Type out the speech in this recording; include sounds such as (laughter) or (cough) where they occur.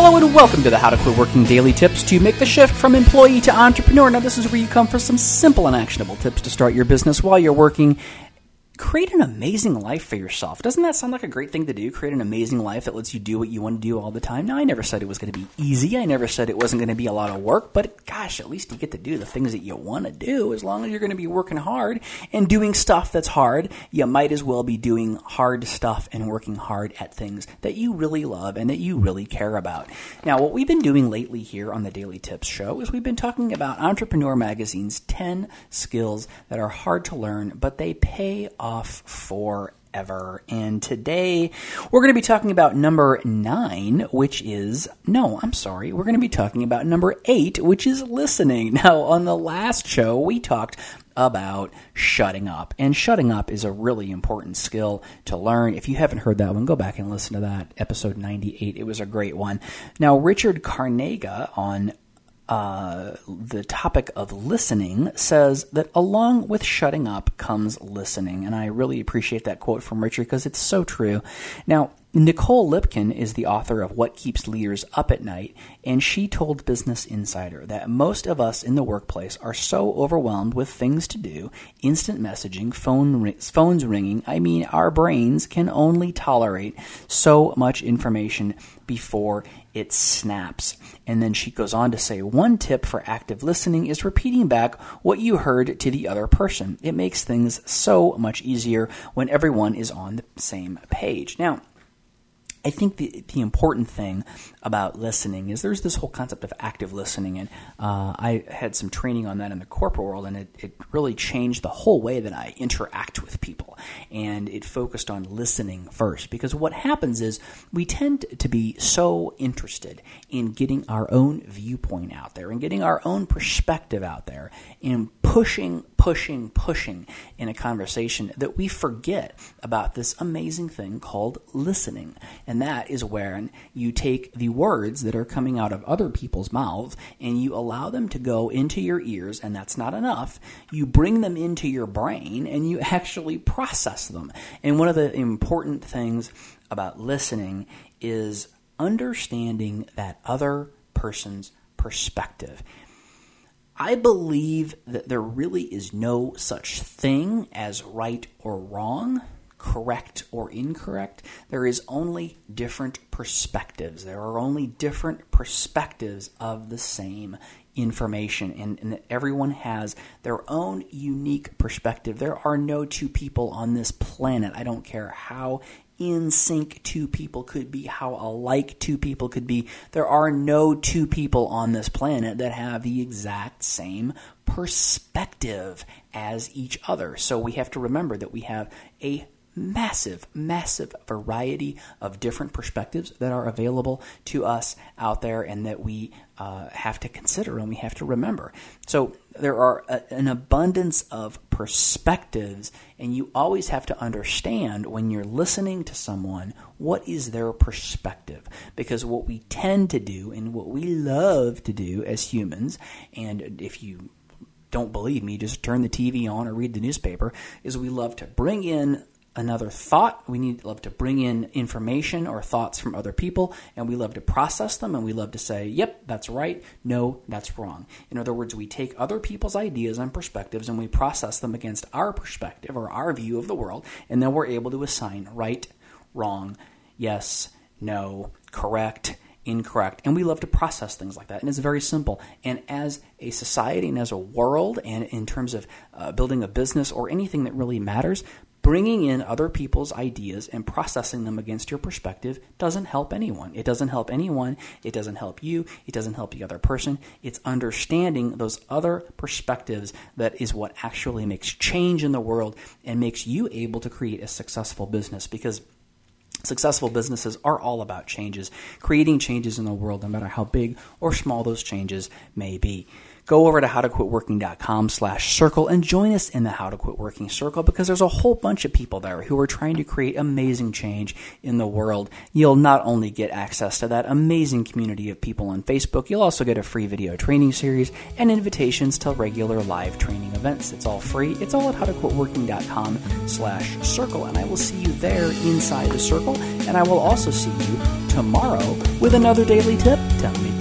Hello and welcome to the How to Quit Working Daily Tips to make the shift from employee to entrepreneur. Now, this is where you come for some simple and actionable tips to start your business while you're working create an amazing life for yourself. Doesn't that sound like a great thing to do? Create an amazing life that lets you do what you want to do all the time. Now, I never said it was going to be easy. I never said it wasn't going to be a lot of work, but gosh, at least you get to do the things that you want to do as long as you're going to be working hard and doing stuff that's hard. You might as well be doing hard stuff and working hard at things that you really love and that you really care about. Now, what we've been doing lately here on the Daily Tips show is we've been talking about Entrepreneur Magazine's 10 skills that are hard to learn, but they pay off off forever. And today we're going to be talking about number nine, which is, no, I'm sorry, we're going to be talking about number eight, which is listening. (laughs) Now, on the last show, we talked about shutting up. And shutting up is a really important skill to learn. If you haven't heard that one, go back and listen to that, episode 98. It was a great one. Now, Richard Carnega on uh, the topic of listening says that along with shutting up comes listening. And I really appreciate that quote from Richard because it's so true. Now, Nicole Lipkin is the author of What Keeps Leaders Up at Night, and she told Business Insider that most of us in the workplace are so overwhelmed with things to do, instant messaging, phone phones ringing. I mean, our brains can only tolerate so much information before it snaps. And then she goes on to say one tip for active listening is repeating back what you heard to the other person. It makes things so much easier when everyone is on the same page. Now, I think the the important thing about listening is there's this whole concept of active listening, and uh, I had some training on that in the corporate world, and it, it really changed the whole way that I interact with people, and it focused on listening first. Because what happens is we tend to be so interested in getting our own viewpoint out there and getting our own perspective out there, and pushing, pushing, pushing in a conversation that we forget about this amazing thing called listening. And that is where you take the words that are coming out of other people's mouths and you allow them to go into your ears, and that's not enough. You bring them into your brain and you actually process them. And one of the important things about listening is understanding that other person's perspective. I believe that there really is no such thing as right or wrong, correct or incorrect. There is only different perspectives. There are only different perspectives of the same information, and, and, that everyone has their own unique perspective. There are no two people on this planet. I don't care how in sync two people could be, how alike two people could be. There are no two people on this planet that have the exact same perspective as each other. So we have to remember that we have a massive, massive variety of different perspectives that are available to us out there and that we uh, have to consider and we have to remember. So there are a, an abundance of perspectives, and you always have to understand when you're listening to someone what is their perspective. Because what we tend to do and what we love to do as humans, and if you don't believe me, just turn the TV on or read the newspaper, is we love to bring in another thought. We need love to bring in information or thoughts from other people, and we love to process them, and we love to say, "Yep, that's right. No, that's wrong." In other words, we take other people's ideas and perspectives, and we process them against our perspective or our view of the world, and then we're able to assign right, wrong, yes, no, correct incorrect. And we love to process things like that. And it's very simple. And as a society and as a world, and in terms of uh, building a business or anything that really matters, bringing in other people's ideas and processing them against your perspective doesn't help anyone. It doesn't help anyone. It doesn't help you. It doesn't help the other person. It's understanding those other perspectives that is what actually makes change in the world and makes you able to create a successful business because Successful businesses are all about changes, creating changes in the world, no matter how big or small those changes may be. Go over to howtoquitworking.com slash circle and join us in the How to Quit Working circle because there's a whole bunch of people there who are trying to create amazing change in the world. You'll not only get access to that amazing community of people on Facebook, you'll also get a free video training series and invitations to regular live training events. It's all free. It's all at howtoquitworking.com slash circle. And I will see you there inside the circle. And I will also see you tomorrow with another daily tip to